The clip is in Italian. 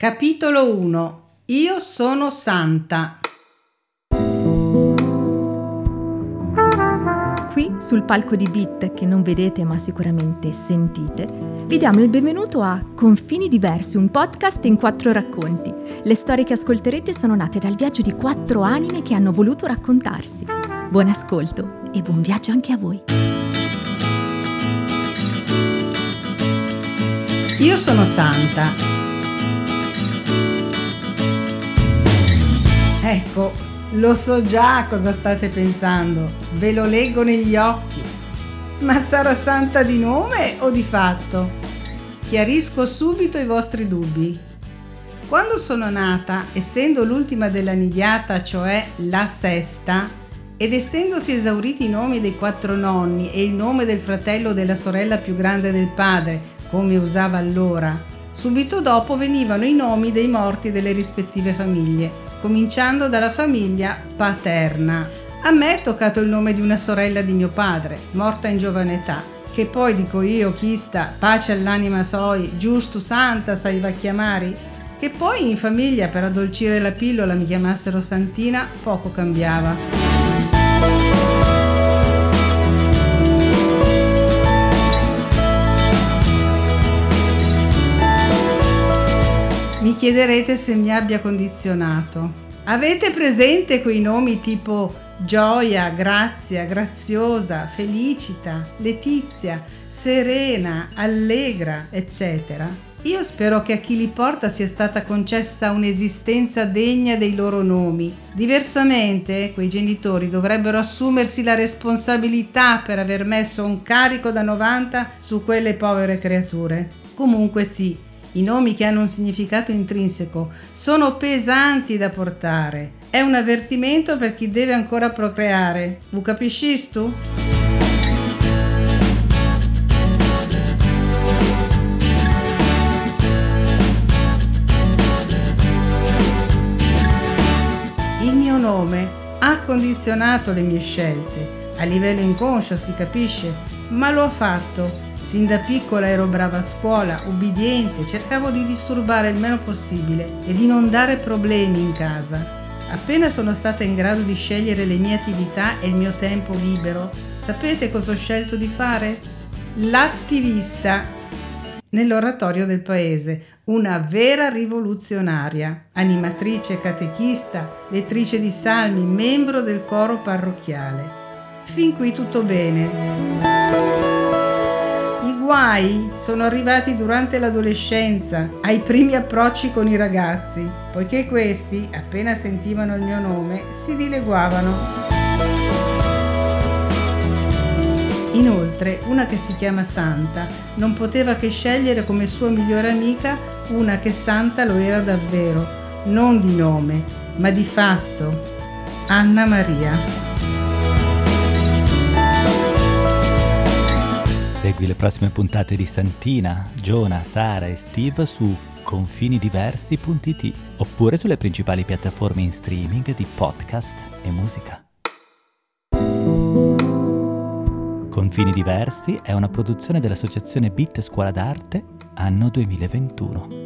Capitolo 1 Io sono santa. Qui sul palco di Bit, che non vedete ma sicuramente sentite, vi diamo il benvenuto a Confini Diversi, un podcast in quattro racconti. Le storie che ascolterete sono nate dal viaggio di quattro anime che hanno voluto raccontarsi. Buon ascolto e buon viaggio anche a voi. Io sono santa. Ecco, lo so già cosa state pensando, ve lo leggo negli occhi. Ma sarà santa di nome o di fatto? Chiarisco subito i vostri dubbi. Quando sono nata, essendo l'ultima della nidiata, cioè la sesta, ed essendosi esauriti i nomi dei quattro nonni e il nome del fratello o della sorella più grande del padre, come usava allora, subito dopo venivano i nomi dei morti delle rispettive famiglie cominciando dalla famiglia paterna. A me è toccato il nome di una sorella di mio padre, morta in giovane età, che poi dico io, chi sta, pace all'anima soi, giusto santa saiva chiamari, che poi in famiglia per addolcire la pillola mi chiamassero Santina, poco cambiava. Chiederete se mi abbia condizionato. Avete presente quei nomi tipo Gioia, Grazia, Graziosa, Felicita, Letizia, Serena, Allegra, eccetera? Io spero che a chi li porta sia stata concessa un'esistenza degna dei loro nomi. Diversamente, quei genitori dovrebbero assumersi la responsabilità per aver messo un carico da 90 su quelle povere creature. Comunque sì, i nomi che hanno un significato intrinseco sono pesanti da portare. È un avvertimento per chi deve ancora procreare. Vu capisci tu? Il mio nome ha condizionato le mie scelte. A livello inconscio si capisce, ma lo ha fatto Sin da piccola ero brava a scuola, ubbidiente, cercavo di disturbare il meno possibile e di non dare problemi in casa. Appena sono stata in grado di scegliere le mie attività e il mio tempo libero, sapete cosa ho scelto di fare? L'attivista nell'oratorio del paese, una vera rivoluzionaria, animatrice catechista, lettrice di salmi, membro del coro parrocchiale. Fin qui tutto bene guai sono arrivati durante l'adolescenza, ai primi approcci con i ragazzi, poiché questi, appena sentivano il mio nome, si dileguavano. Inoltre, una che si chiama Santa non poteva che scegliere come sua migliore amica una che Santa lo era davvero, non di nome, ma di fatto, Anna Maria. Segui le prossime puntate di Santina, Giona, Sara e Steve su confinidiversi.it oppure sulle principali piattaforme in streaming di podcast e musica. Confini Diversi è una produzione dell'associazione Bit Scuola d'Arte anno 2021.